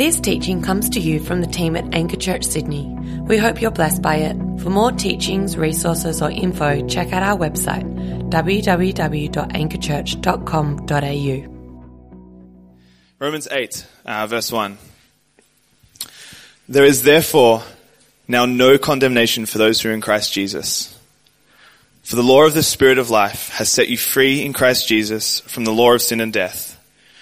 This teaching comes to you from the team at Anchor Church Sydney. We hope you're blessed by it. For more teachings, resources, or info, check out our website www.anchorchurch.com.au. Romans 8, uh, verse 1. There is therefore now no condemnation for those who are in Christ Jesus. For the law of the Spirit of life has set you free in Christ Jesus from the law of sin and death.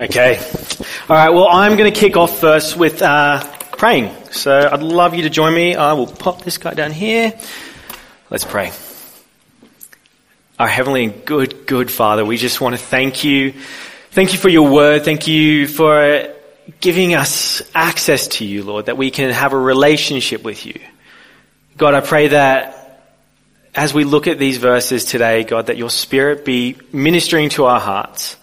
Okay. All right. Well, I'm going to kick off first with uh, praying. So I'd love you to join me. I will pop this guy down here. Let's pray. Our heavenly and good, good Father, we just want to thank you. Thank you for your word. Thank you for giving us access to you, Lord, that we can have a relationship with you. God, I pray that as we look at these verses today, God, that your spirit be ministering to our hearts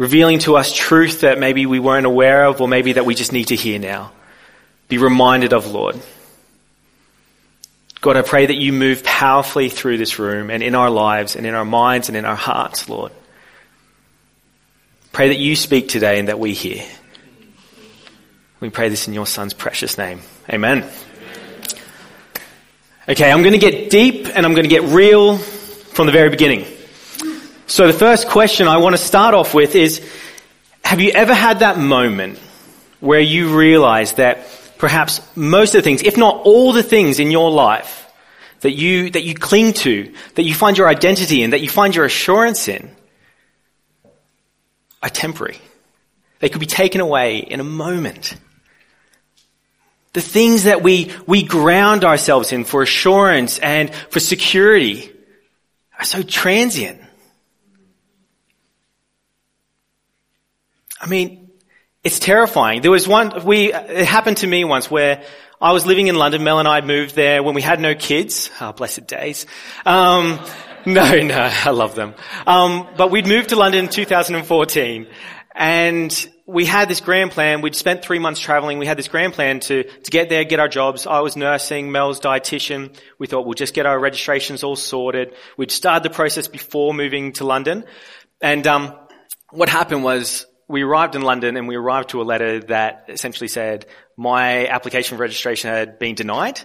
revealing to us truth that maybe we weren't aware of or maybe that we just need to hear now. Be reminded of, Lord. God, I pray that you move powerfully through this room and in our lives and in our minds and in our hearts, Lord. Pray that you speak today and that we hear. We pray this in your son's precious name. Amen. Okay, I'm going to get deep and I'm going to get real from the very beginning. So the first question I want to start off with is, have you ever had that moment where you realize that perhaps most of the things, if not all the things in your life that you, that you cling to, that you find your identity in, that you find your assurance in, are temporary. They could be taken away in a moment. The things that we, we ground ourselves in for assurance and for security are so transient. I mean, it's terrifying. There was one, we, it happened to me once where I was living in London. Mel and I moved there when we had no kids. Oh, blessed days. Um, no, no, I love them. Um, but we'd moved to London in 2014 and we had this grand plan. We'd spent three months traveling. We had this grand plan to, to get there, get our jobs. I was nursing, Mel's dietitian. We thought we'll just get our registrations all sorted. We'd started the process before moving to London. And, um, what happened was we arrived in London and we arrived to a letter that essentially said my application for registration had been denied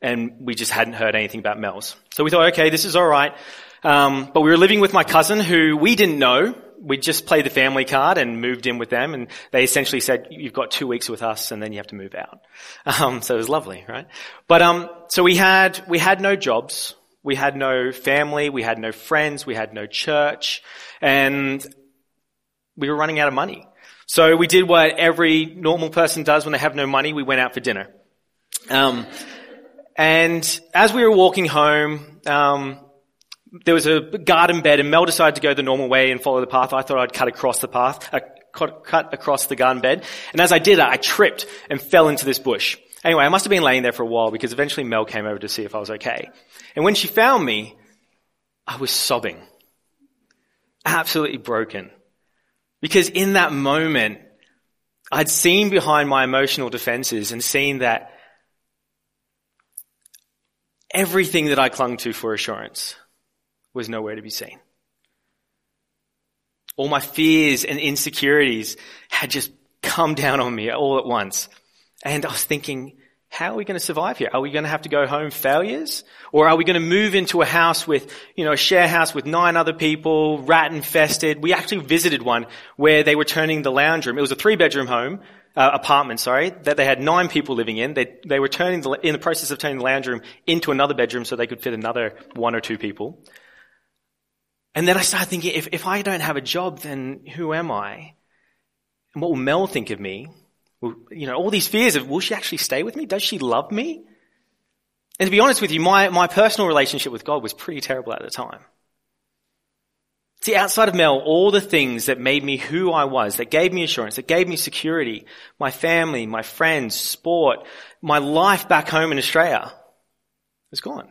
and we just hadn't heard anything about Mel's. So we thought, okay, this is alright. Um, but we were living with my cousin who we didn't know. We just played the family card and moved in with them and they essentially said, you've got two weeks with us and then you have to move out. Um, so it was lovely, right? But, um, so we had, we had no jobs. We had no family. We had no friends. We had no church. And we were running out of money. So we did what every normal person does when they have no money. We went out for dinner. Um, And as we were walking home, um, there was a garden bed and Mel decided to go the normal way and follow the path. I thought I'd cut across the path, uh, cut, cut across the garden bed. And as I did I tripped and fell into this bush. Anyway, I must have been laying there for a while because eventually Mel came over to see if I was okay. And when she found me, I was sobbing. Absolutely broken. Because in that moment, I'd seen behind my emotional defenses and seen that everything that I clung to for assurance was nowhere to be seen. All my fears and insecurities had just come down on me all at once. And I was thinking, how are we going to survive here? Are we going to have to go home failures? Or are we going to move into a house with, you know, a share house with nine other people, rat infested? We actually visited one where they were turning the lounge room. It was a three bedroom home, uh, apartment, sorry, that they had nine people living in. They, they were turning the, in the process of turning the lounge room into another bedroom so they could fit another one or two people. And then I started thinking, if, if I don't have a job, then who am I? And what will Mel think of me? You know, all these fears of, will she actually stay with me? Does she love me? And to be honest with you, my, my personal relationship with God was pretty terrible at the time. See, outside of Mel, all the things that made me who I was, that gave me assurance, that gave me security, my family, my friends, sport, my life back home in Australia was gone.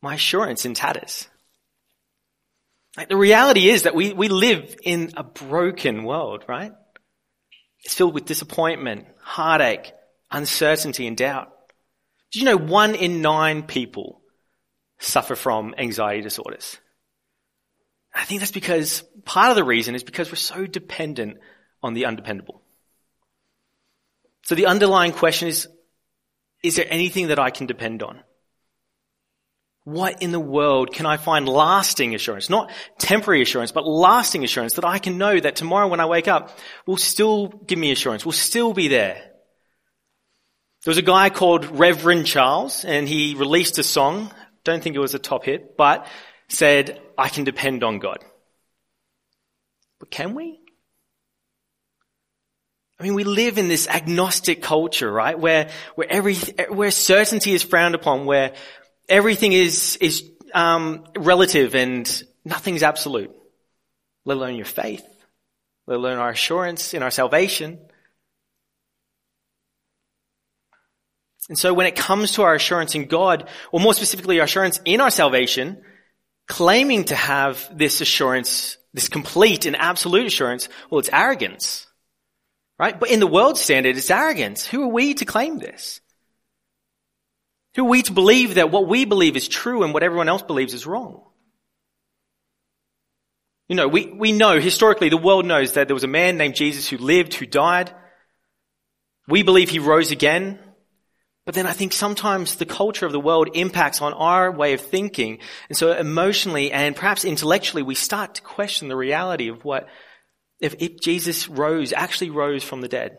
My assurance in tatters. Like the reality is that we, we live in a broken world, right? It's filled with disappointment, heartache, uncertainty, and doubt. Did you know one in nine people suffer from anxiety disorders? I think that's because part of the reason is because we're so dependent on the undependable. So the underlying question is, is there anything that I can depend on? What in the world can I find lasting assurance? Not temporary assurance, but lasting assurance that I can know that tomorrow when I wake up will still give me assurance, will still be there. There was a guy called Reverend Charles and he released a song. Don't think it was a top hit, but said, I can depend on God. But can we? I mean, we live in this agnostic culture, right? Where, where every, where certainty is frowned upon, where everything is, is um, relative and nothing's absolute, let alone your faith, let alone our assurance in our salvation. And so when it comes to our assurance in God, or more specifically our assurance in our salvation, claiming to have this assurance, this complete and absolute assurance, well, it's arrogance. Right? But in the world standard, it's arrogance. Who are we to claim this? Who are we to believe that what we believe is true and what everyone else believes is wrong? You know, we, we know, historically, the world knows that there was a man named Jesus who lived, who died. We believe he rose again. But then I think sometimes the culture of the world impacts on our way of thinking. And so emotionally and perhaps intellectually, we start to question the reality of what, if, if Jesus rose, actually rose from the dead.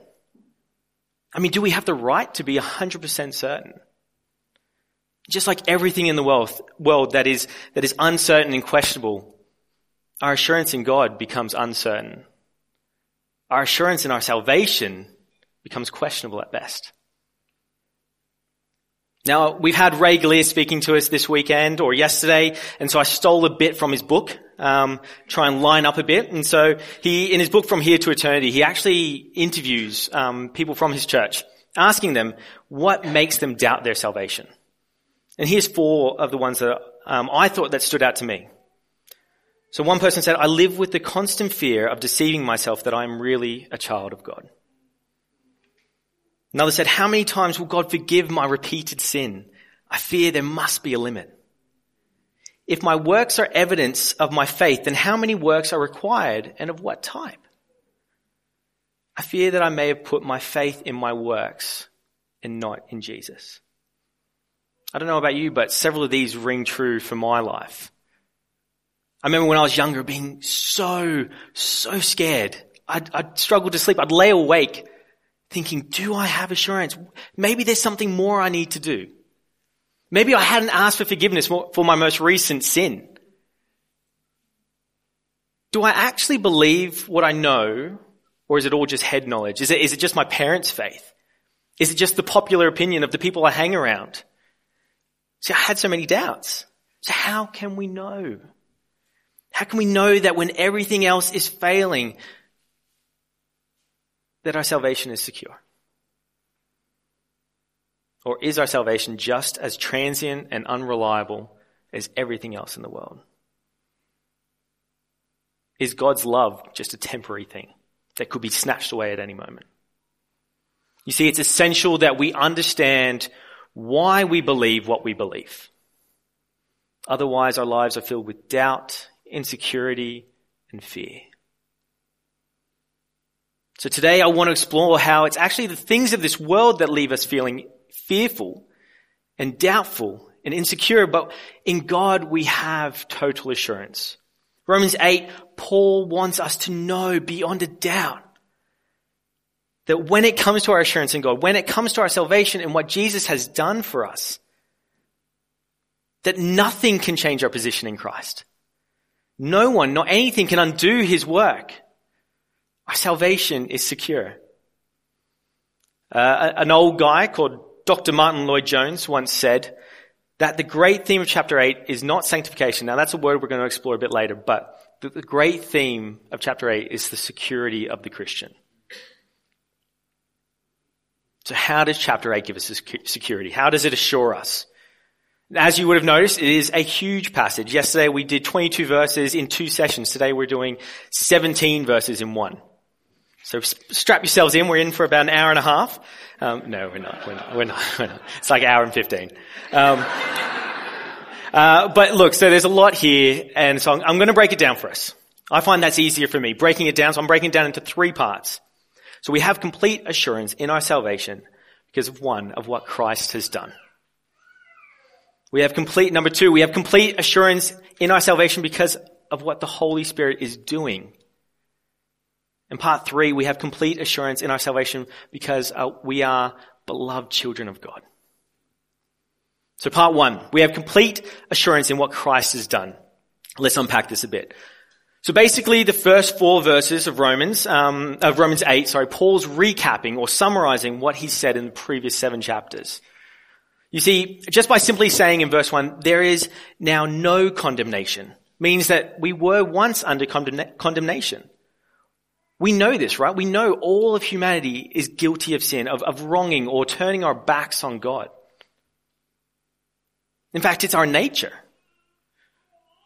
I mean, do we have the right to be 100% certain? Just like everything in the world, world that is, that is uncertain and questionable, our assurance in God becomes uncertain. Our assurance in our salvation becomes questionable at best. Now, we've had Ray Galea speaking to us this weekend or yesterday, and so I stole a bit from his book, um, try and line up a bit. And so he, in his book From Here to Eternity, he actually interviews um, people from his church, asking them what makes them doubt their salvation. And here's four of the ones that um, I thought that stood out to me. So one person said, I live with the constant fear of deceiving myself that I'm really a child of God. Another said, how many times will God forgive my repeated sin? I fear there must be a limit. If my works are evidence of my faith, then how many works are required and of what type? I fear that I may have put my faith in my works and not in Jesus. I don't know about you, but several of these ring true for my life. I remember when I was younger being so, so scared. I'd, I'd struggle to sleep. I'd lay awake thinking, do I have assurance? Maybe there's something more I need to do. Maybe I hadn't asked for forgiveness for my most recent sin. Do I actually believe what I know, or is it all just head knowledge? Is it, is it just my parents' faith? Is it just the popular opinion of the people I hang around? See, I had so many doubts. So how can we know? How can we know that when everything else is failing, that our salvation is secure? Or is our salvation just as transient and unreliable as everything else in the world? Is God's love just a temporary thing that could be snatched away at any moment? You see, it's essential that we understand why we believe what we believe. Otherwise, our lives are filled with doubt, insecurity, and fear. So today I want to explore how it's actually the things of this world that leave us feeling fearful and doubtful and insecure, but in God we have total assurance. Romans 8, Paul wants us to know beyond a doubt that when it comes to our assurance in God, when it comes to our salvation and what Jesus has done for us, that nothing can change our position in Christ. No one, not anything can undo his work. Our salvation is secure. Uh, an old guy called Dr. Martyn Lloyd-Jones once said that the great theme of chapter 8 is not sanctification. Now that's a word we're going to explore a bit later, but the, the great theme of chapter 8 is the security of the Christian. So how does chapter 8 give us security? How does it assure us? As you would have noticed, it is a huge passage. Yesterday we did 22 verses in two sessions. Today we're doing 17 verses in one. So strap yourselves in. We're in for about an hour and a half. Um, no, we're not. We're not. We're not. We're not. It's like an hour and 15. Um, uh, but look, so there's a lot here, and so I'm, I'm going to break it down for us. I find that's easier for me, breaking it down. So I'm breaking it down into three parts. So we have complete assurance in our salvation because of one, of what Christ has done. We have complete, number two, we have complete assurance in our salvation because of what the Holy Spirit is doing. In part three, we have complete assurance in our salvation because uh, we are beloved children of God. So part one, we have complete assurance in what Christ has done. Let's unpack this a bit. So basically, the first four verses of Romans, um, of Romans 8, sorry, Paul's recapping or summarizing what he said in the previous seven chapters. You see, just by simply saying in verse 1, there is now no condemnation, means that we were once under condemna- condemnation. We know this, right? We know all of humanity is guilty of sin, of, of wronging or turning our backs on God. In fact, it's our nature.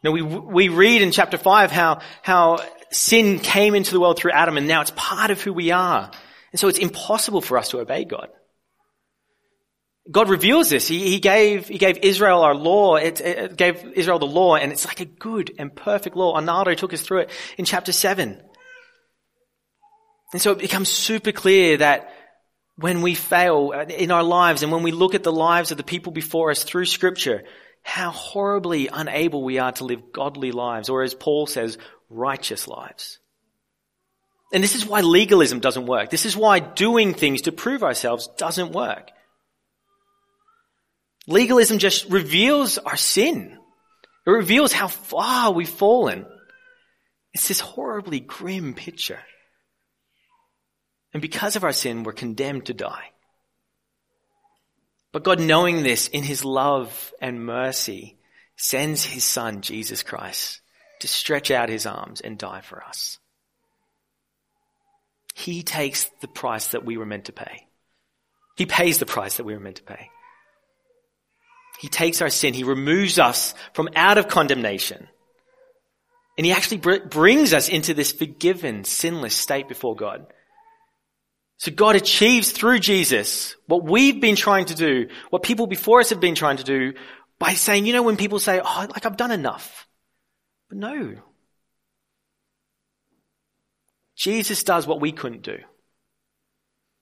Now we, we read in chapter 5 how, how sin came into the world through Adam and now it's part of who we are. And so it's impossible for us to obey God. God reveals this. He, he gave, he gave Israel our law. It, it, gave Israel the law and it's like a good and perfect law. Arnaldo took us through it in chapter 7. And so it becomes super clear that when we fail in our lives and when we look at the lives of the people before us through scripture, how horribly unable we are to live godly lives, or as Paul says, righteous lives. And this is why legalism doesn't work. This is why doing things to prove ourselves doesn't work. Legalism just reveals our sin. It reveals how far we've fallen. It's this horribly grim picture. And because of our sin, we're condemned to die. But God, knowing this in his love and mercy, sends his son, Jesus Christ, to stretch out his arms and die for us. He takes the price that we were meant to pay. He pays the price that we were meant to pay. He takes our sin. He removes us from out of condemnation. And he actually br- brings us into this forgiven, sinless state before God. So God achieves through Jesus what we've been trying to do, what people before us have been trying to do by saying, you know, when people say, oh, like I've done enough. But no. Jesus does what we couldn't do.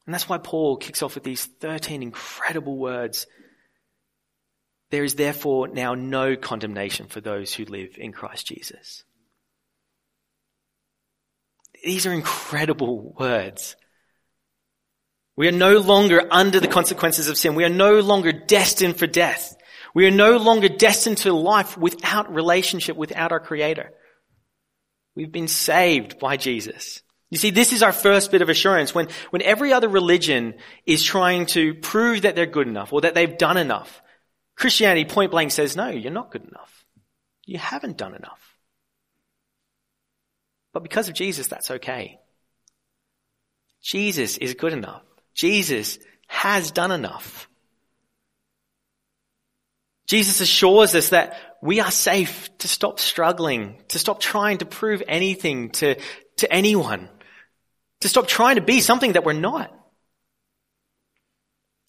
And that's why Paul kicks off with these 13 incredible words. There is therefore now no condemnation for those who live in Christ Jesus. These are incredible words. We are no longer under the consequences of sin. We are no longer destined for death. We are no longer destined to life without relationship, without our Creator. We've been saved by Jesus. You see, this is our first bit of assurance. When, when every other religion is trying to prove that they're good enough or that they've done enough, Christianity point blank says, no, you're not good enough. You haven't done enough. But because of Jesus, that's okay. Jesus is good enough. Jesus has done enough. Jesus assures us that we are safe to stop struggling, to stop trying to prove anything to, to anyone, to stop trying to be something that we're not.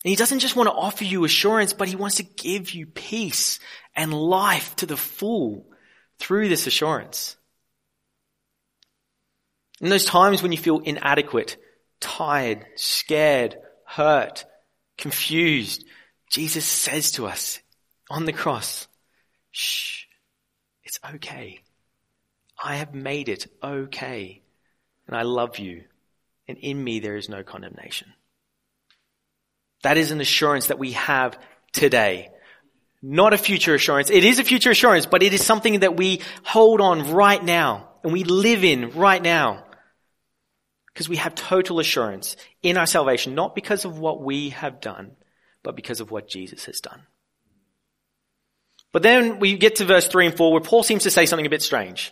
And he doesn't just want to offer you assurance, but he wants to give you peace and life to the full through this assurance. In those times when you feel inadequate, tired, scared, hurt, confused, Jesus says to us on the cross, shh, it's okay. I have made it okay. And I love you. And in me there is no condemnation. That is an assurance that we have today. Not a future assurance. It is a future assurance, but it is something that we hold on right now and we live in right now. Because we have total assurance in our salvation, not because of what we have done, but because of what Jesus has done. But then we get to verse 3 and 4 where Paul seems to say something a bit strange.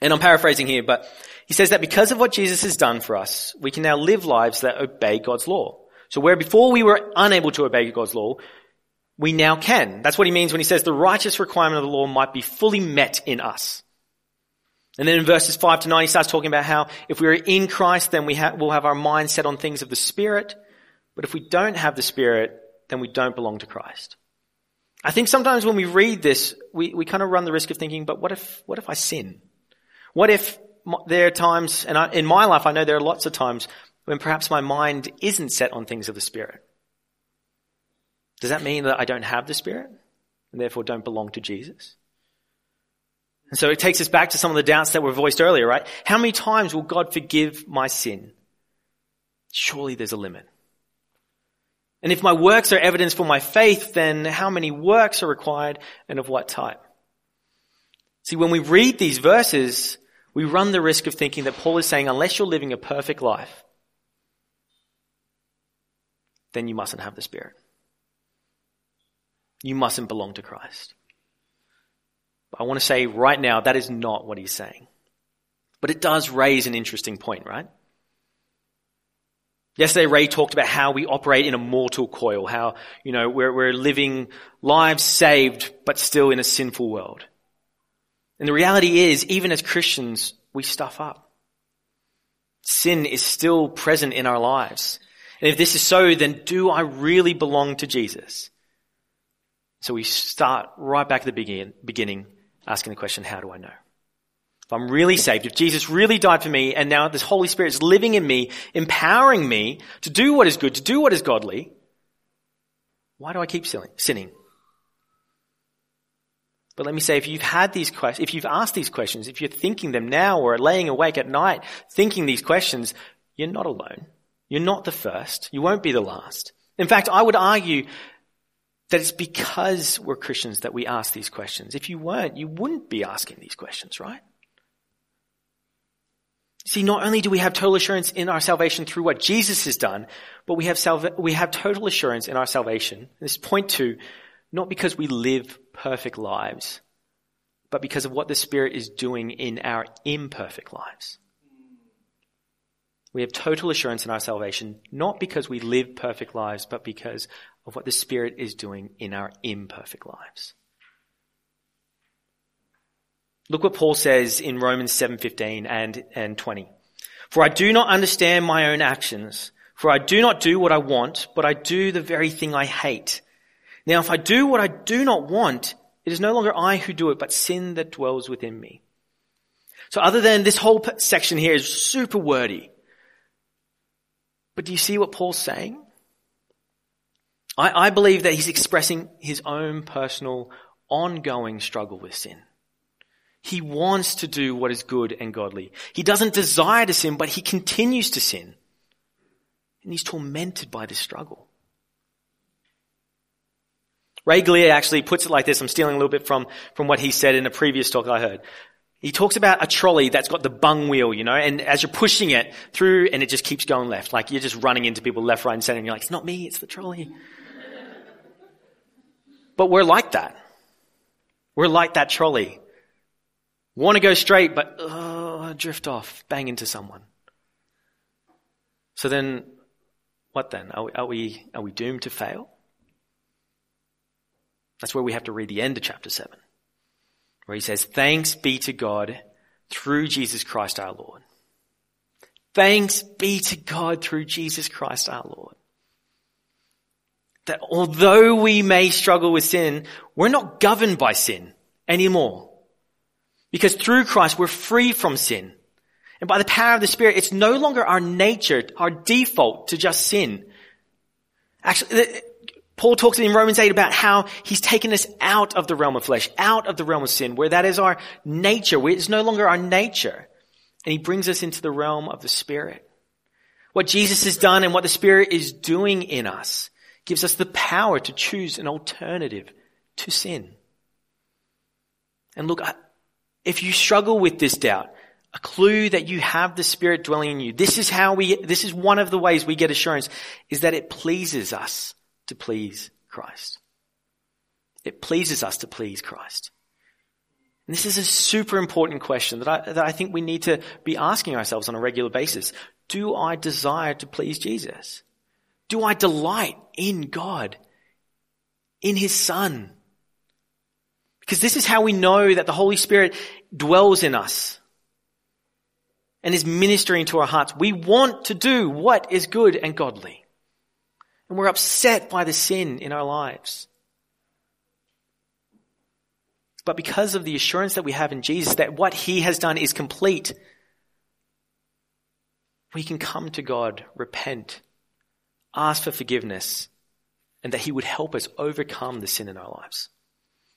And I'm paraphrasing here, but he says that because of what Jesus has done for us, we can now live lives that obey God's law. So where before we were unable to obey God's law, we now can. That's what he means when he says the righteous requirement of the law might be fully met in us. And then in verses 5 to 9, he starts talking about how if we are in Christ, then we ha- we'll have our mind set on things of the Spirit. But if we don't have the Spirit, then we don't belong to Christ. I think sometimes when we read this, we, we kind of run the risk of thinking, but what if, what if I sin? What if there are times, and I, in my life I know there are lots of times when perhaps my mind isn't set on things of the Spirit? Does that mean that I don't have the Spirit and therefore don't belong to Jesus? And so it takes us back to some of the doubts that were voiced earlier, right? How many times will God forgive my sin? Surely there's a limit. And if my works are evidence for my faith, then how many works are required and of what type? See, when we read these verses, we run the risk of thinking that Paul is saying, unless you're living a perfect life, then you mustn't have the Spirit. You mustn't belong to Christ. I want to say right now, that is not what he's saying. But it does raise an interesting point, right? Yesterday, Ray talked about how we operate in a mortal coil, how, you know, we're, we're living lives saved, but still in a sinful world. And the reality is, even as Christians, we stuff up. Sin is still present in our lives. And if this is so, then do I really belong to Jesus? So we start right back at the begin, beginning, asking the question, how do I know? If I'm really saved, if Jesus really died for me, and now this Holy Spirit is living in me, empowering me to do what is good, to do what is godly, why do I keep sinning? But let me say, if you've had these questions, if you've asked these questions, if you're thinking them now or laying awake at night thinking these questions, you're not alone. You're not the first. You won't be the last. In fact, I would argue that it's because we're Christians that we ask these questions. If you weren't, you wouldn't be asking these questions, right? See, not only do we have total assurance in our salvation through what Jesus has done, but we have salva- we have total assurance in our salvation. This is point two, not because we live perfect lives, but because of what the Spirit is doing in our imperfect lives. We have total assurance in our salvation, not because we live perfect lives, but because of what the Spirit is doing in our imperfect lives. Look what Paul says in Romans 7:15 and, and 20. For I do not understand my own actions, for I do not do what I want, but I do the very thing I hate. Now if I do what I do not want, it is no longer I who do it, but sin that dwells within me. So other than this whole section here is super wordy, but do you see what Paul's saying? I, I believe that he's expressing his own personal, ongoing struggle with sin. He wants to do what is good and godly. He doesn't desire to sin, but he continues to sin. And he's tormented by this struggle. Ray Galea actually puts it like this. I'm stealing a little bit from, from what he said in a previous talk I heard. He talks about a trolley that's got the bung wheel, you know, and as you're pushing it through and it just keeps going left, like you're just running into people left, right, and center and you're like, it's not me, it's the trolley. but we're like that. We're like that trolley. Want to go straight, but uh, drift off, bang into someone. So then, what then? Are we, are we, are we doomed to fail? That's where we have to read the end of chapter 7 where he says, thanks be to God through Jesus Christ our Lord. Thanks be to God through Jesus Christ our Lord. That although we may struggle with sin, we're not governed by sin anymore. Because through Christ we're free from sin. And by the power of the Spirit, it's no longer our nature, our default to just sin. Actually, Paul talks in Romans 8 about how he's taken us out of the realm of flesh, out of the realm of sin, where that is our nature, where it's no longer our nature. And he brings us into the realm of the Spirit. What Jesus has done and what the Spirit is doing in us gives us the power to choose an alternative to sin. And look, if you struggle with this doubt, a clue that you have the Spirit dwelling in you, this is how we, this is one of the ways we get assurance, is that it pleases us to please Christ. It pleases us to please Christ. And this is a super important question that I, that I think we need to be asking ourselves on a regular basis. Do I desire to please Jesus? Do I delight in God? In His Son? Because this is how we know that the Holy Spirit dwells in us and is ministering to our hearts. We want to do what is good and godly. And we're upset by the sin in our lives. But because of the assurance that we have in Jesus that what He has done is complete, we can come to God, repent, ask for forgiveness, and that He would help us overcome the sin in our lives.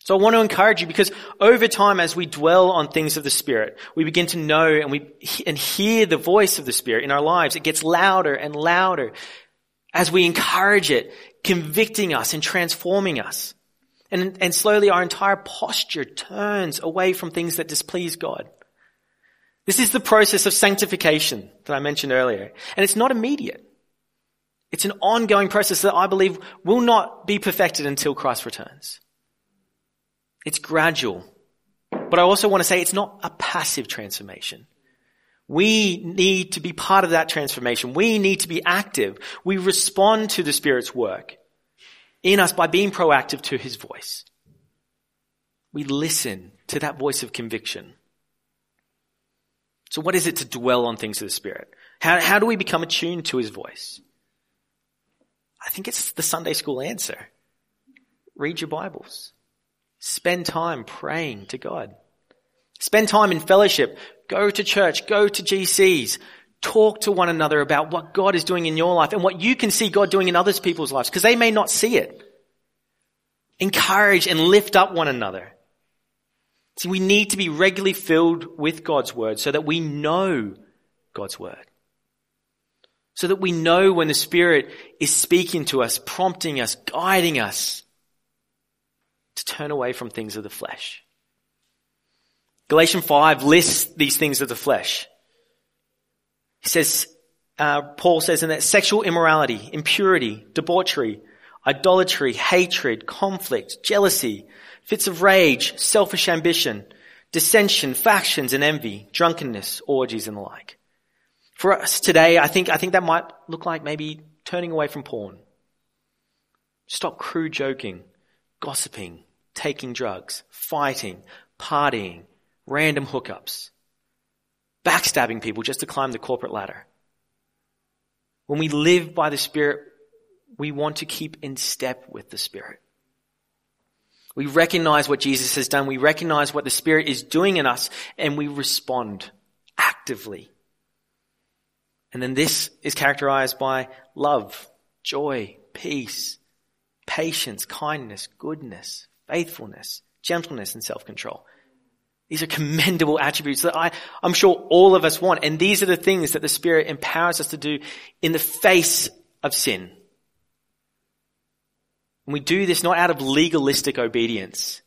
So I want to encourage you because over time as we dwell on things of the Spirit, we begin to know and we, and hear the voice of the Spirit in our lives. It gets louder and louder as we encourage it, convicting us and transforming us. And, and slowly our entire posture turns away from things that displease God. This is the process of sanctification that I mentioned earlier. And it's not immediate. It's an ongoing process that I believe will not be perfected until Christ returns. It's gradual. But I also want to say it's not a passive transformation. We need to be part of that transformation. We need to be active. We respond to the Spirit's work in us by being proactive to His voice. We listen to that voice of conviction. So what is it to dwell on things of the Spirit? How, how do we become attuned to His voice? I think it's the Sunday school answer. Read your Bibles. Spend time praying to God. Spend time in fellowship. Go to church. Go to GCs. Talk to one another about what God is doing in your life and what you can see God doing in other people's lives because they may not see it. Encourage and lift up one another. See, we need to be regularly filled with God's word so that we know God's word. So that we know when the Spirit is speaking to us, prompting us, guiding us to turn away from things of the flesh. Galatians 5 lists these things of the flesh. He says, uh, Paul says in that sexual immorality, impurity, debauchery, idolatry, hatred, conflict, jealousy, fits of rage, selfish ambition, dissension, factions and envy, drunkenness, orgies and the like. For us today, I think, I think that might look like maybe turning away from porn. Stop crude joking, gossiping, taking drugs, fighting, partying, random hookups, backstabbing people just to climb the corporate ladder. When we live by the Spirit, we want to keep in step with the Spirit. We recognize what Jesus has done. We recognize what the Spirit is doing in us and we respond actively. And then this is characterized by love, joy, peace, patience, kindness, goodness, faithfulness, gentleness, and self-control. These are commendable attributes that I, I'm sure all of us want. And these are the things that the Spirit empowers us to do in the face of sin. And we do this not out of legalistic obedience,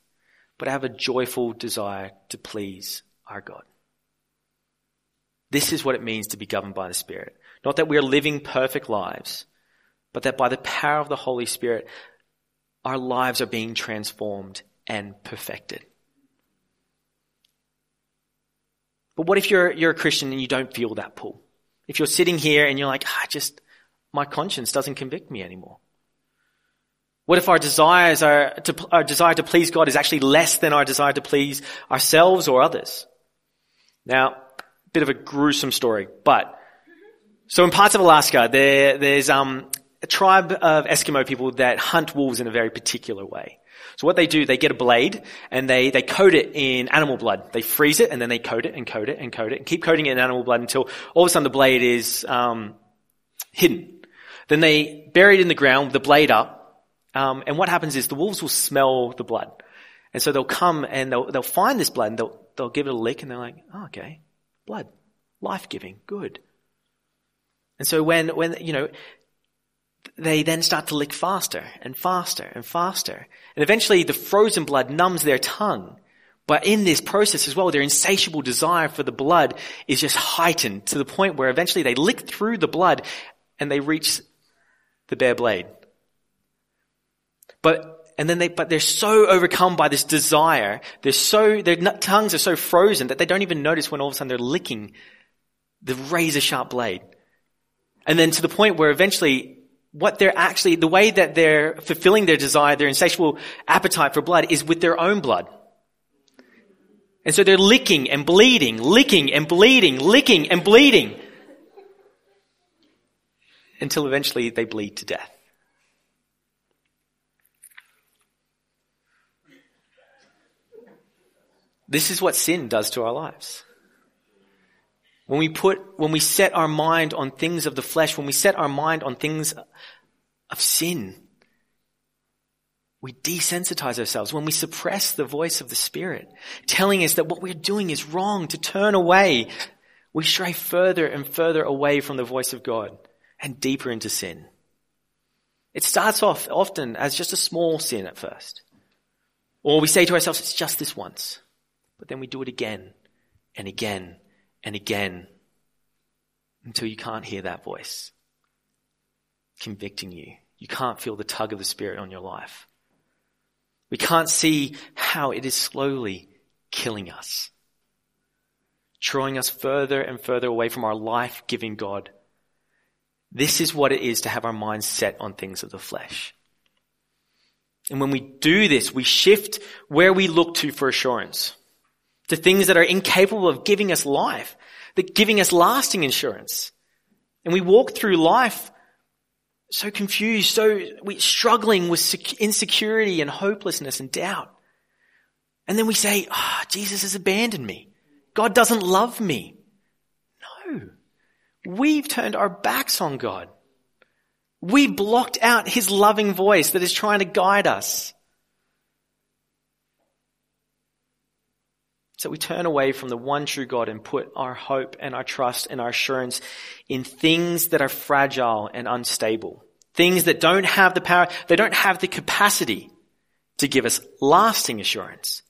but out of a joyful desire to please our God. This is what it means to be governed by the Spirit. Not that we're living perfect lives, but that by the power of the Holy Spirit, our lives are being transformed and perfected. But what if you're, you're a Christian and you don't feel that pull? If you're sitting here and you're like, ah, just, my conscience doesn't convict me anymore. What if our desires are to, our desire to please God is actually less than our desire to please ourselves or others? Now, bit of a gruesome story, but so in parts of Alaska, there, there's um, a tribe of Eskimo people that hunt wolves in a very particular way. So what they do, they get a blade and they, they coat it in animal blood. They freeze it and then they coat it and coat it and coat it and keep coating it in animal blood until all of a sudden the blade is um, hidden. Then they bury it in the ground the blade up. Um, and what happens is the wolves will smell the blood. And so they'll come and they'll, they'll find this blood and they'll, they'll give it a lick and they're like, oh, okay, blood, life-giving, good. And so when, when, you know, they then start to lick faster and faster and faster. And eventually the frozen blood numbs their tongue. But in this process as well, their insatiable desire for the blood is just heightened to the point where eventually they lick through the blood and they reach the bare blade. But, and then they, but they're so overcome by this desire, they're so, their tongues are so frozen that they don't even notice when all of a sudden they're licking the razor sharp blade. And then to the point where eventually what they're actually, the way that they're fulfilling their desire, their insatiable appetite for blood is with their own blood. And so they're licking and bleeding, licking and bleeding, licking and bleeding. Until eventually they bleed to death. This is what sin does to our lives. When we put, when we set our mind on things of the flesh, when we set our mind on things of sin, we desensitize ourselves when we suppress the voice of the Spirit, telling us that what we're doing is wrong, to turn away. We stray further and further away from the voice of God and deeper into sin. It starts off often as just a small sin at first. Or we say to ourselves, it's just this once. But then we do it again and again and again until you can't hear that voice convicting you. You can't feel the tug of the Spirit on your life. We can't see how it is slowly killing us, drawing us further and further away from our life giving God. This is what it is to have our minds set on things of the flesh. And when we do this, we shift where we look to for assurance to things that are incapable of giving us life, that giving us lasting insurance. And we walk through life so confused, so we struggling with insecurity and hopelessness and doubt. And then we say, oh, Jesus has abandoned me. God doesn't love me. No. We've turned our backs on God. We blocked out his loving voice that is trying to guide us. So we turn away from the one true God and put our hope and our trust and our assurance in things that are fragile and unstable. Things that don't have the power, they don't have the capacity to give us lasting assurance.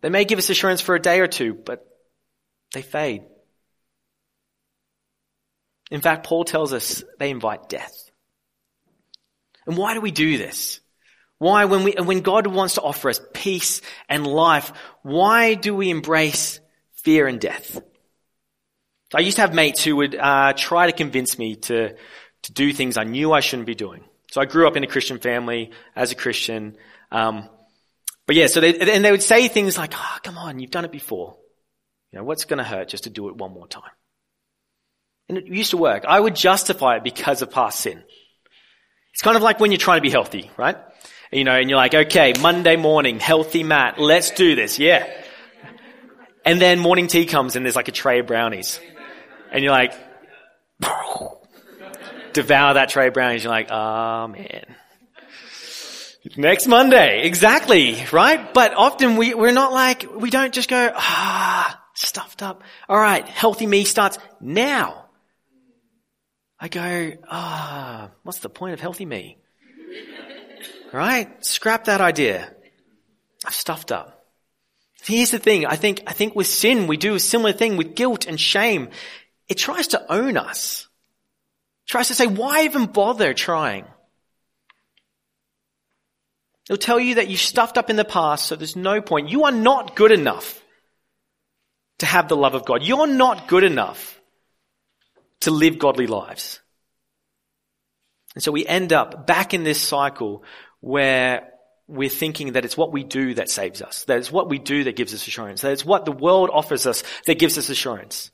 They may give us assurance for a day or two, but they fade. In fact, Paul tells us they invite death. And why do we do this? Why, when we, when God wants to offer us peace and life, why do we embrace fear and death? I used to have mates who would uh, try to convince me to to do things I knew I shouldn't be doing. So I grew up in a Christian family as a Christian. Um, but yeah, so they and they would say things like, "Oh, come on, you've done it before. You know, what's going to hurt just to do it one more time?" And it used to work. I would justify it because of past sin. It's kind of like when you're trying to be healthy, right? You know, and you're like, okay, Monday morning, healthy Matt, let's do this. Yeah. And then morning tea comes and there's like a tray of brownies. And you're like, devour that tray of brownies. You're like, oh man. Next Monday. Exactly. Right? But often we, we're not like, we don't just go, ah, stuffed up. All right. Healthy me starts now. I go, ah, what's the point of healthy me? Right? Scrap that idea. I've stuffed up. Here's the thing. I think, I think with sin, we do a similar thing with guilt and shame. It tries to own us. It tries to say, why even bother trying? It'll tell you that you stuffed up in the past, so there's no point. You are not good enough to have the love of God. You're not good enough to live godly lives. And so we end up back in this cycle where we're thinking that it's what we do that saves us, that it's what we do that gives us assurance, that it's what the world offers us that gives us assurance.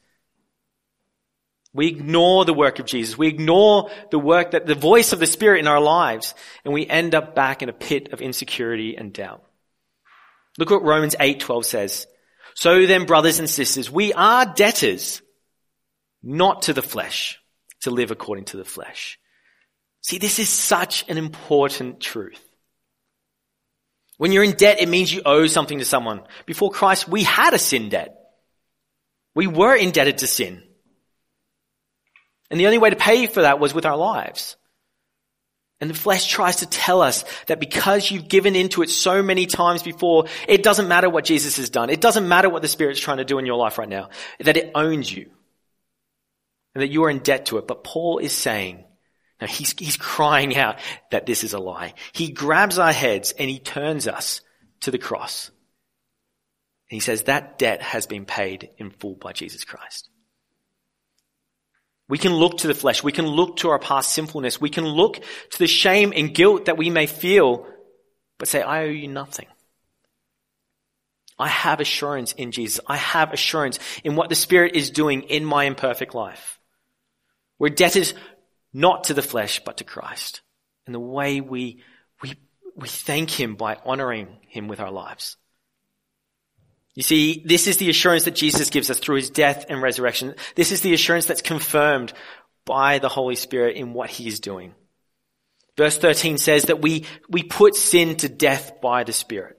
We ignore the work of Jesus. We ignore the work that the voice of the Spirit in our lives, and we end up back in a pit of insecurity and doubt. Look what Romans 8:12 says. So then, brothers and sisters, we are debtors, not to the flesh, to live according to the flesh. See, this is such an important truth. When you're in debt, it means you owe something to someone. Before Christ, we had a sin debt. We were indebted to sin. And the only way to pay for that was with our lives. And the flesh tries to tell us that because you've given into it so many times before, it doesn't matter what Jesus has done. It doesn't matter what the Spirit's trying to do in your life right now. That it owns you. And that you are in debt to it. But Paul is saying, now he's, he's crying out that this is a lie. He grabs our heads and he turns us to the cross. And he says that debt has been paid in full by Jesus Christ. We can look to the flesh. We can look to our past sinfulness. We can look to the shame and guilt that we may feel, but say, I owe you nothing. I have assurance in Jesus. I have assurance in what the Spirit is doing in my imperfect life. We're debtors not to the flesh, but to Christ. And the way we, we, we thank Him by honoring Him with our lives. You see, this is the assurance that Jesus gives us through his death and resurrection. This is the assurance that's confirmed by the Holy Spirit in what he is doing. Verse 13 says that we, we put sin to death by the Spirit.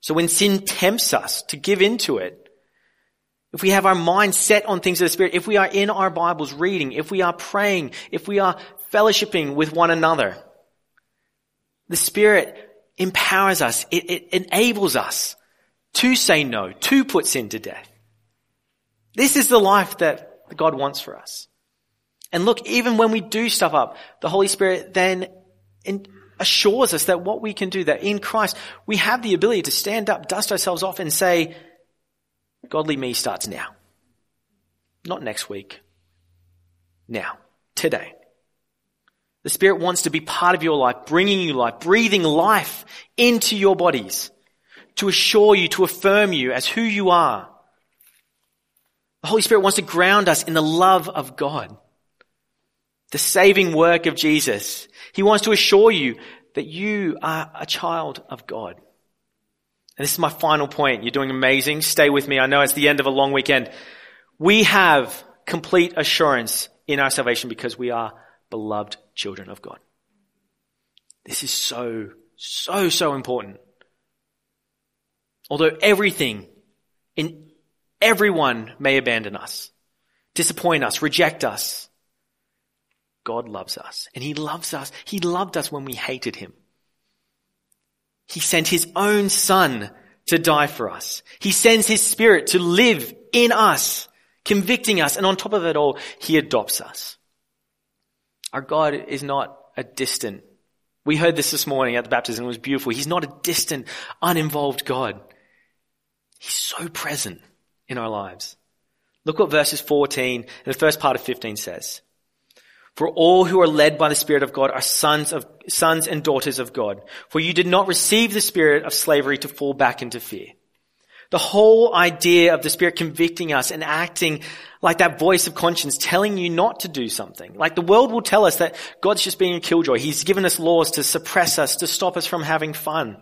So when sin tempts us to give into it, if we have our mind set on things of the Spirit, if we are in our Bibles reading, if we are praying, if we are fellowshipping with one another, the Spirit empowers us. It, it enables us to say no, to put sin to death. This is the life that God wants for us. And look, even when we do stuff up, the Holy Spirit then assures us that what we can do, that in Christ, we have the ability to stand up, dust ourselves off and say, godly me starts now. Not next week. Now. Today. The Spirit wants to be part of your life, bringing you life, breathing life into your bodies to assure you, to affirm you as who you are. The Holy Spirit wants to ground us in the love of God, the saving work of Jesus. He wants to assure you that you are a child of God. And this is my final point. You're doing amazing. Stay with me. I know it's the end of a long weekend. We have complete assurance in our salvation because we are beloved children of God. This is so, so, so important. Although everything in everyone may abandon us, disappoint us, reject us, God loves us. And He loves us. He loved us when we hated Him. He sent His own Son to die for us. He sends His Spirit to live in us, convicting us. And on top of it all, He adopts us. Our God is not a distant. We heard this this morning at the baptism. It was beautiful. He's not a distant, uninvolved God. He's so present in our lives. Look what verses 14 and the first part of 15 says. For all who are led by the Spirit of God are sons of, sons and daughters of God. For you did not receive the spirit of slavery to fall back into fear. The whole idea of the Spirit convicting us and acting like that voice of conscience telling you not to do something. Like the world will tell us that God's just being a killjoy. He's given us laws to suppress us, to stop us from having fun.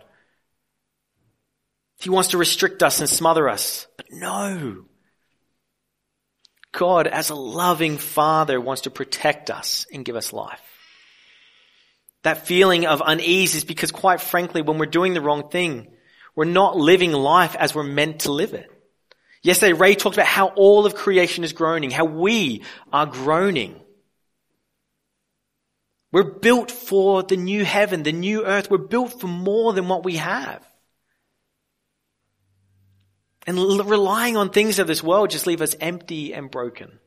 He wants to restrict us and smother us. But no. God, as a loving father, wants to protect us and give us life. That feeling of unease is because quite frankly, when we're doing the wrong thing, we're not living life as we're meant to live it. Yesterday, Ray talked about how all of creation is groaning, how we are groaning. We're built for the new heaven, the new earth. We're built for more than what we have. And relying on things of this world just leave us empty and broken.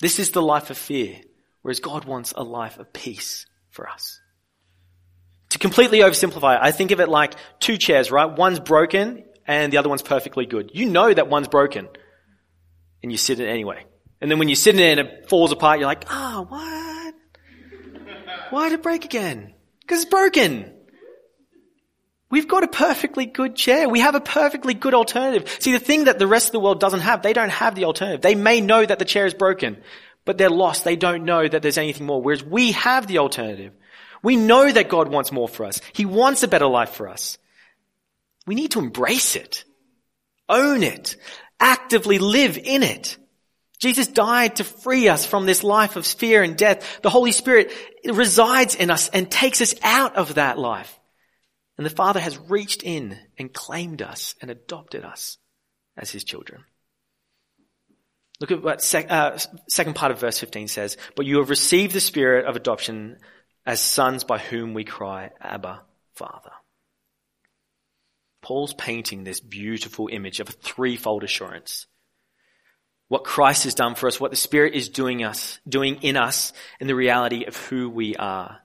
This is the life of fear, whereas God wants a life of peace for us. To completely oversimplify I think of it like two chairs, right? One's broken and the other one's perfectly good. You know that one's broken and you sit in it anyway. And then when you sit in it and it falls apart, you're like, ah, oh, what? Why did it break again? Because it's broken. We've got a perfectly good chair. We have a perfectly good alternative. See, the thing that the rest of the world doesn't have, they don't have the alternative. They may know that the chair is broken, but they're lost. They don't know that there's anything more. Whereas we have the alternative. We know that God wants more for us. He wants a better life for us. We need to embrace it. Own it. Actively live in it. Jesus died to free us from this life of fear and death. The Holy Spirit resides in us and takes us out of that life. And the Father has reached in and claimed us and adopted us as His children. Look at what sec- uh, second part of verse 15 says. But you have received the Spirit of adoption as sons by whom we cry, Abba, Father. Paul's painting this beautiful image of a threefold assurance. What Christ has done for us, what the Spirit is doing us, doing in us, and the reality of who we are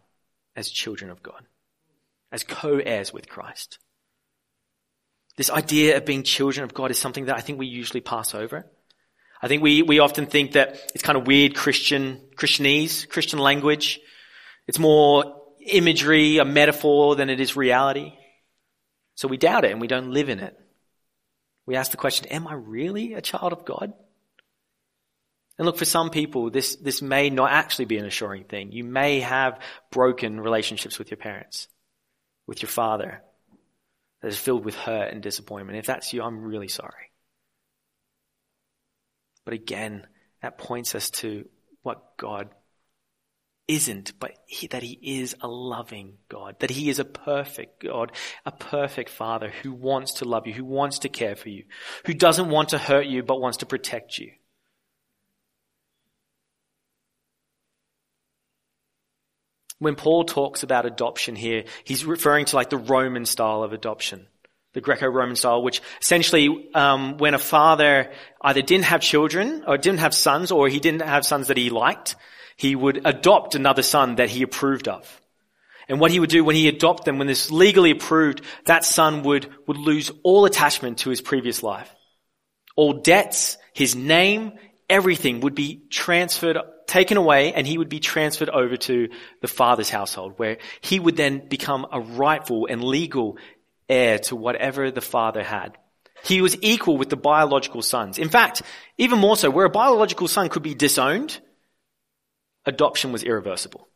as children of God as co-heirs with Christ. This idea of being children of God is something that I think we usually pass over. I think we, we often think that it's kind of weird Christian, Christianese, Christian language. It's more imagery, a metaphor than it is reality. So we doubt it and we don't live in it. We ask the question, am I really a child of God? And look, for some people, this, this may not actually be an assuring thing. You may have broken relationships with your parents with your father that is filled with hurt and disappointment. If that's you, I'm really sorry. But again, that points us to what God isn't, but he, that He is a loving God, that He is a perfect God, a perfect Father who wants to love you, who wants to care for you, who doesn't want to hurt you, but wants to protect you. When Paul talks about adoption here, he's referring to like the Roman style of adoption, the Greco-Roman style, which essentially, um, when a father either didn't have children or didn't have sons, or he didn't have sons that he liked, he would adopt another son that he approved of. And what he would do when he adopted them, when this legally approved, that son would, would lose all attachment to his previous life. All debts, his name, everything would be transferred taken away and he would be transferred over to the father's household where he would then become a rightful and legal heir to whatever the father had. He was equal with the biological sons. In fact, even more so, where a biological son could be disowned, adoption was irreversible.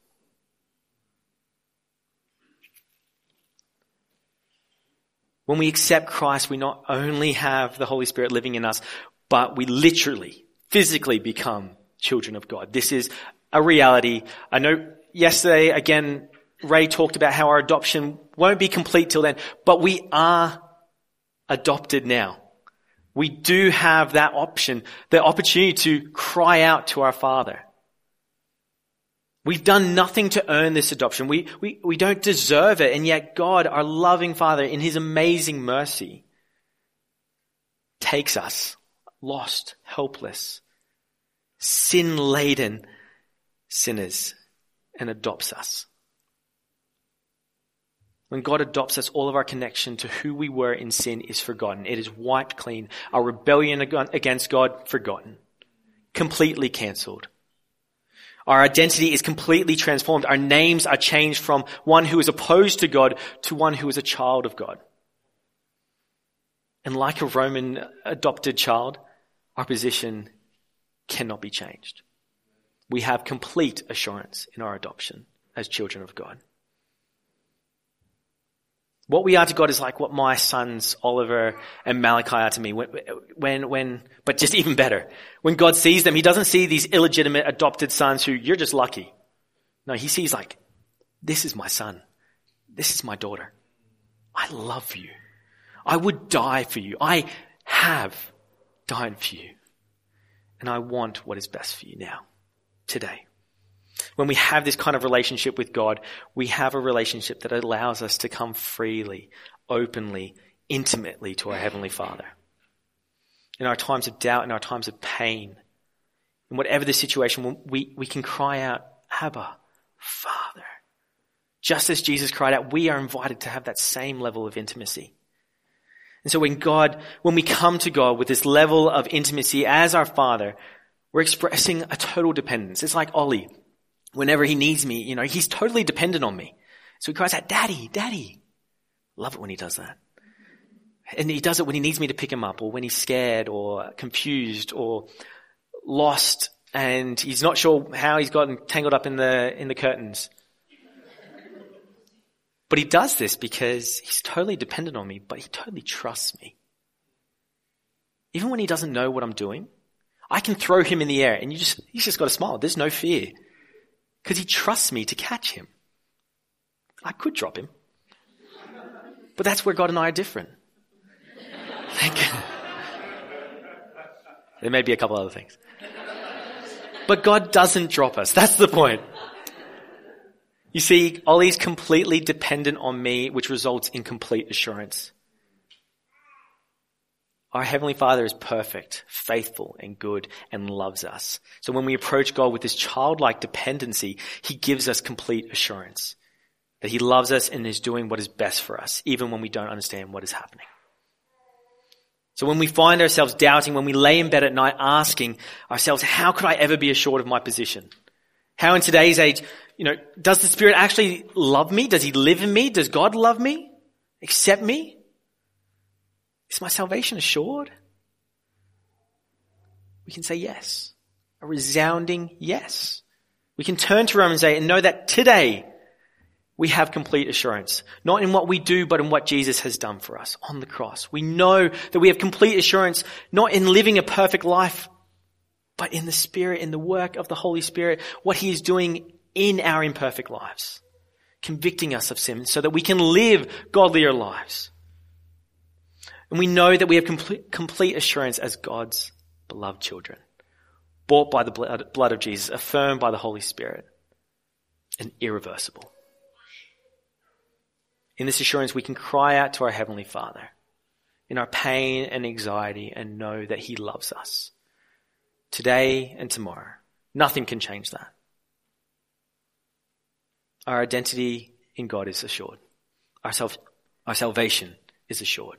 When we accept Christ, we not only have the Holy Spirit living in us, but we literally, physically become children of God. This is a reality. I know yesterday, again, Ray talked about how our adoption won't be complete till then, but we are adopted now. We do have that option, the opportunity to cry out to our Father. We've done nothing to earn this adoption. We, we, we don't deserve it. And yet God, our loving Father, in His amazing mercy, takes us, lost, helpless, sin laden sinners and adopts us. When God adopts us, all of our connection to who we were in sin is forgotten. It is wiped clean. Our rebellion against God, forgotten. Completely cancelled. Our identity is completely transformed. Our names are changed from one who is opposed to God to one who is a child of God. And like a Roman adopted child, our position cannot be changed. We have complete assurance in our adoption as children of God. What we are to God is like what my sons Oliver and Malachi are to me. When, when, when, but just even better. When God sees them, He doesn't see these illegitimate adopted sons who you're just lucky. No, He sees like, this is my son. This is my daughter. I love you. I would die for you. I have died for you. And I want what is best for you now, today. When we have this kind of relationship with God, we have a relationship that allows us to come freely, openly intimately to our Heavenly Father. In our times of doubt, in our times of pain, in whatever the situation, we, we can cry out, Abba, Father. Just as Jesus cried out, we are invited to have that same level of intimacy. And so when God, when we come to God with this level of intimacy as our Father, we're expressing a total dependence. It's like Ollie. Whenever he needs me, you know, he's totally dependent on me. So he cries out, Daddy, Daddy. Love it when he does that. And he does it when he needs me to pick him up or when he's scared or confused or lost and he's not sure how he's gotten tangled up in the, in the curtains. But he does this because he's totally dependent on me, but he totally trusts me. Even when he doesn't know what I'm doing, I can throw him in the air and you just, he's just got a smile. There's no fear. Because he trusts me to catch him. I could drop him. But that's where God and I are different. there may be a couple other things. But God doesn't drop us. That's the point. You see, Ollie's completely dependent on me, which results in complete assurance. Our Heavenly Father is perfect, faithful, and good, and loves us. So when we approach God with this childlike dependency, He gives us complete assurance that He loves us and is doing what is best for us, even when we don't understand what is happening. So when we find ourselves doubting, when we lay in bed at night asking ourselves, how could I ever be assured of my position? How in today's age, you know, does the Spirit actually love me? Does He live in me? Does God love me? Accept me? Is my salvation assured? We can say yes. A resounding yes. We can turn to Romans 8 and know that today we have complete assurance. Not in what we do, but in what Jesus has done for us on the cross. We know that we have complete assurance not in living a perfect life, but in the Spirit, in the work of the Holy Spirit, what He is doing in our imperfect lives, convicting us of sin so that we can live godlier lives. And we know that we have complete, complete assurance as God's beloved children, bought by the blood, blood of Jesus, affirmed by the Holy Spirit, and irreversible. In this assurance, we can cry out to our Heavenly Father in our pain and anxiety and know that He loves us today and tomorrow. Nothing can change that. Our identity in God is assured. Our, self, our salvation is assured.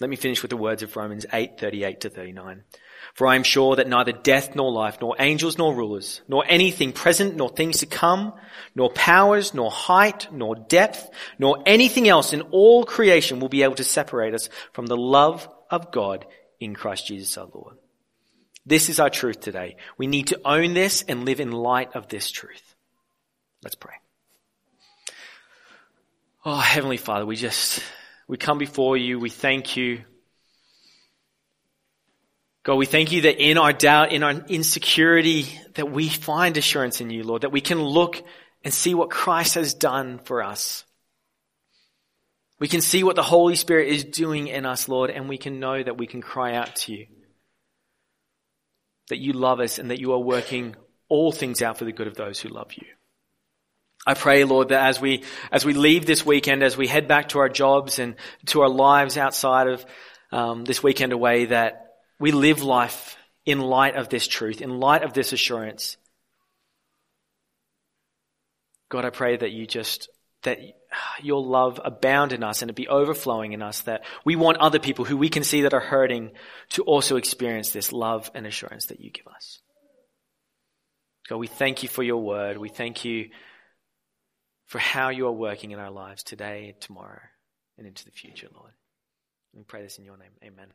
Let me finish with the words of Romans 8, 38 to 39. For I am sure that neither death nor life, nor angels nor rulers, nor anything present, nor things to come, nor powers, nor height, nor depth, nor anything else in all creation will be able to separate us from the love of God in Christ Jesus our Lord. This is our truth today. We need to own this and live in light of this truth. Let's pray. Oh, Heavenly Father, we just, we come before you. We thank you. God, we thank you that in our doubt, in our insecurity, that we find assurance in you, Lord, that we can look and see what Christ has done for us. We can see what the Holy Spirit is doing in us, Lord, and we can know that we can cry out to you. That you love us and that you are working all things out for the good of those who love you. I pray, Lord, that as we, as we leave this weekend, as we head back to our jobs and to our lives outside of um, this weekend away, that we live life in light of this truth, in light of this assurance. God, I pray that you just, that your love abound in us and it be overflowing in us, that we want other people who we can see that are hurting to also experience this love and assurance that you give us. God, we thank you for your word. We thank you for how you are working in our lives today, tomorrow, and into the future, Lord. We pray this in your name. Amen.